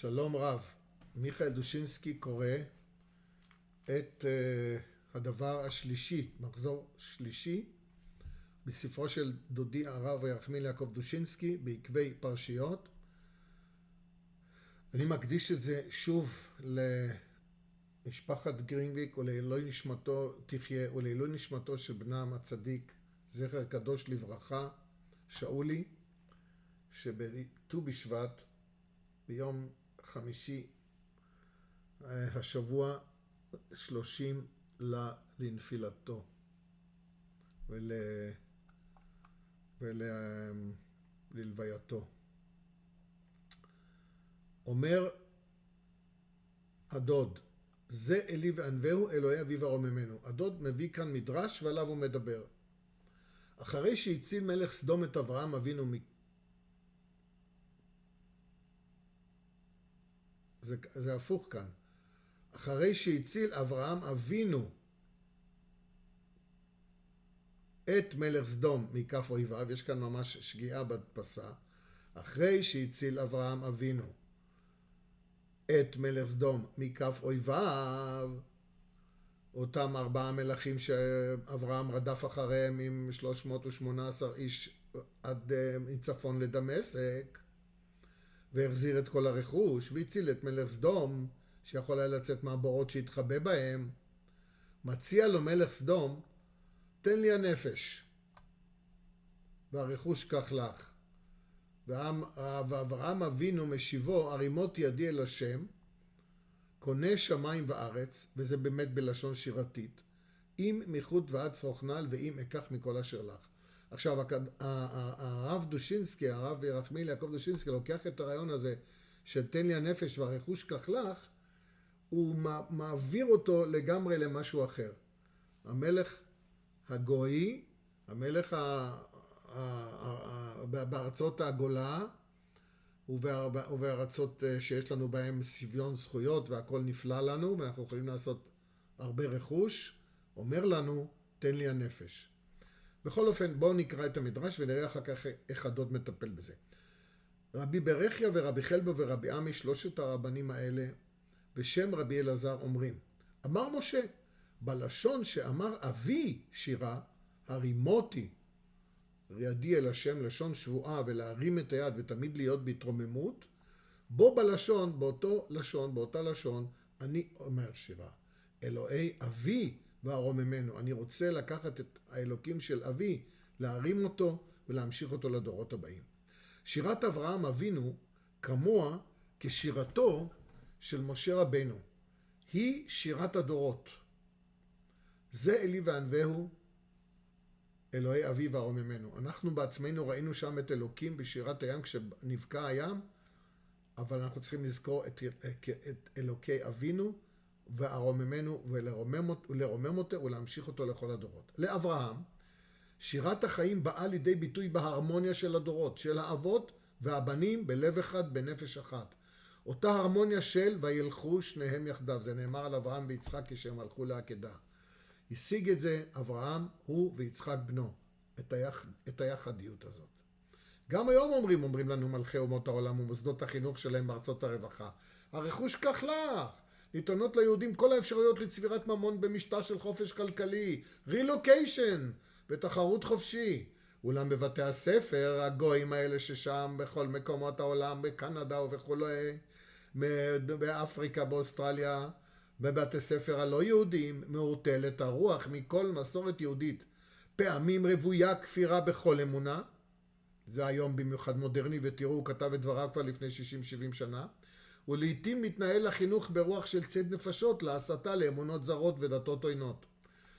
שלום רב, מיכאל דושינסקי קורא את uh, הדבר השלישי, מחזור שלישי, בספרו של דודי הרב ירחמיאל יעקב דושינסקי, בעקבי פרשיות. אני מקדיש את זה שוב למשפחת גרינגליק ולעילוי נשמתו תחיה ולעילוי נשמתו של בנם הצדיק, זכר קדוש לברכה, שאולי, שבט"ו בשבט ביום חמישי אה, השבוע שלושים לנפילתו ול... וללווייתו. אומר הדוד, זה אלי וענווהו אלוהי אביו הרוממנו. הדוד מביא כאן מדרש ועליו הוא מדבר. אחרי שהציל מלך סדום את אברהם אבינו זה, זה הפוך כאן. אחרי שהציל אברהם אבינו את מלך סדום מכף אויביו, יש כאן ממש שגיאה בהדפסה, אחרי שהציל אברהם אבינו את מלך סדום מכף אויביו, אותם ארבעה מלכים שאברהם רדף אחריהם עם 318 איש עד אה, מצפון לדמשק, והחזיר את כל הרכוש, והציל את מלך סדום, שיכול היה לצאת מהבורות שהתחבא בהם. מציע לו מלך סדום, תן לי הנפש, והרכוש קח לך. ואברהם אבינו משיבו, הרימות ידי אל השם, קונה שמיים וארץ, וזה באמת בלשון שירתית, אם מחוט ועד שרוכנל, ואם אקח מכל אשר לך. עכשיו, הרב דושינסקי, הרב ירחמיאל יעקב דושינסקי, לוקח את הרעיון הזה של תן לי הנפש והרכוש כך לך, הוא מעביר אותו לגמרי למשהו אחר. המלך הגוי, המלך ה... בארצות הגולה ובארצות אה, שיש לנו בהן שוויון זכויות והכל נפלא לנו ואנחנו יכולים לעשות הרבה רכוש, אומר לנו, תן לי הנפש. בכל אופן, בואו נקרא את המדרש ונראה אחר כך איך הדוד מטפל בזה. רבי ברכיה ורבי חלבו ורבי עמי, שלושת הרבנים האלה, בשם רבי אלעזר אומרים, אמר משה, בלשון שאמר אבי שירה, הרימותי ידי אל השם, לשון שבועה, ולהרים את היד ותמיד להיות בהתרוממות, בו בלשון, באותו לשון, באותה לשון, אני אומר שירה. אלוהי אבי וארוממנו. אני רוצה לקחת את האלוקים של אבי, להרים אותו ולהמשיך אותו לדורות הבאים. שירת אברהם אבינו כמוה כשירתו של משה רבנו. היא שירת הדורות. זה אלי וענווהו, אלוהי אבי וארוממנו. אנחנו בעצמנו ראינו שם את אלוקים בשירת הים כשנבקע הים, אבל אנחנו צריכים לזכור את, את אלוקי אבינו וארוממנו ולרומם, אותו ולהמשיך אותו לכל הדורות. לאברהם, שירת החיים באה לידי ביטוי בהרמוניה של הדורות, של האבות והבנים בלב אחד, בנפש אחת. אותה הרמוניה של וילכו שניהם יחדיו, זה נאמר על אברהם ויצחק כשהם הלכו לעקדה. השיג את זה אברהם, הוא ויצחק בנו, את, היח, את היחדיות הזאת. גם היום אומרים, אומרים לנו מלכי אומות העולם ומוסדות החינוך שלהם בארצות הרווחה, הרכוש כך לך, ניתנות ליהודים כל האפשרויות לצבירת ממון במשטר של חופש כלכלי, רילוקיישן ותחרות חופשי. אולם בבתי הספר, הגויים האלה ששם, בכל מקומות העולם, בקנדה ובכולי, באפריקה, באוסטרליה, בבתי ספר הלא יהודיים, מעורטלת הרוח מכל מסורת יהודית. פעמים רוויה כפירה בכל אמונה, זה היום במיוחד מודרני, ותראו, הוא כתב את דבריו כבר לפני 60-70 שנה. ולעיתים מתנהל החינוך ברוח של ציד נפשות להסתה לאמונות זרות ודתות עוינות.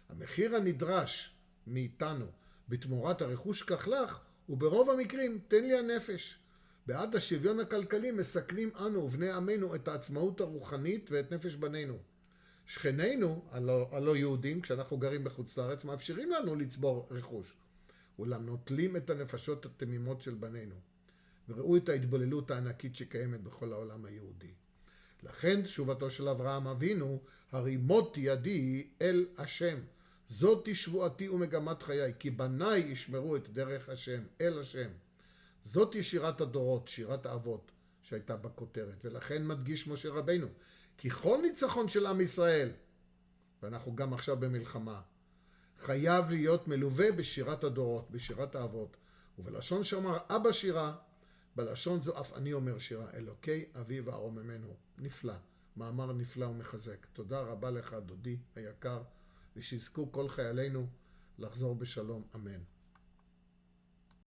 המחיר הנדרש מאיתנו בתמורת הרכוש כחלך הוא ברוב המקרים תן לי הנפש. בעד השוויון הכלכלי מסכנים אנו ובני עמנו את העצמאות הרוחנית ואת נפש בנינו. שכנינו, הלא, הלא יהודים, כשאנחנו גרים בחוץ לארץ, מאפשרים לנו לצבור רכוש. אולם נוטלים את הנפשות התמימות של בנינו. וראו את ההתבוללות הענקית שקיימת בכל העולם היהודי. לכן תשובתו של אברהם אבינו, הרימותי ידי אל השם. זאתי שבועתי ומגמת חיי, כי בניי ישמרו את דרך השם, אל השם. זאתי שירת הדורות, שירת האבות, שהייתה בכותרת, ולכן מדגיש משה רבינו, כי כל ניצחון של עם ישראל, ואנחנו גם עכשיו במלחמה, חייב להיות מלווה בשירת הדורות, בשירת האבות. ובלשון שאמר אבא שירה, בלשון זו אף אני אומר שירה, אלוקי אבי וארוממנו. נפלא. מאמר נפלא ומחזק. תודה רבה לך, דודי היקר, ושיזכו כל חיילינו לחזור בשלום, אמן.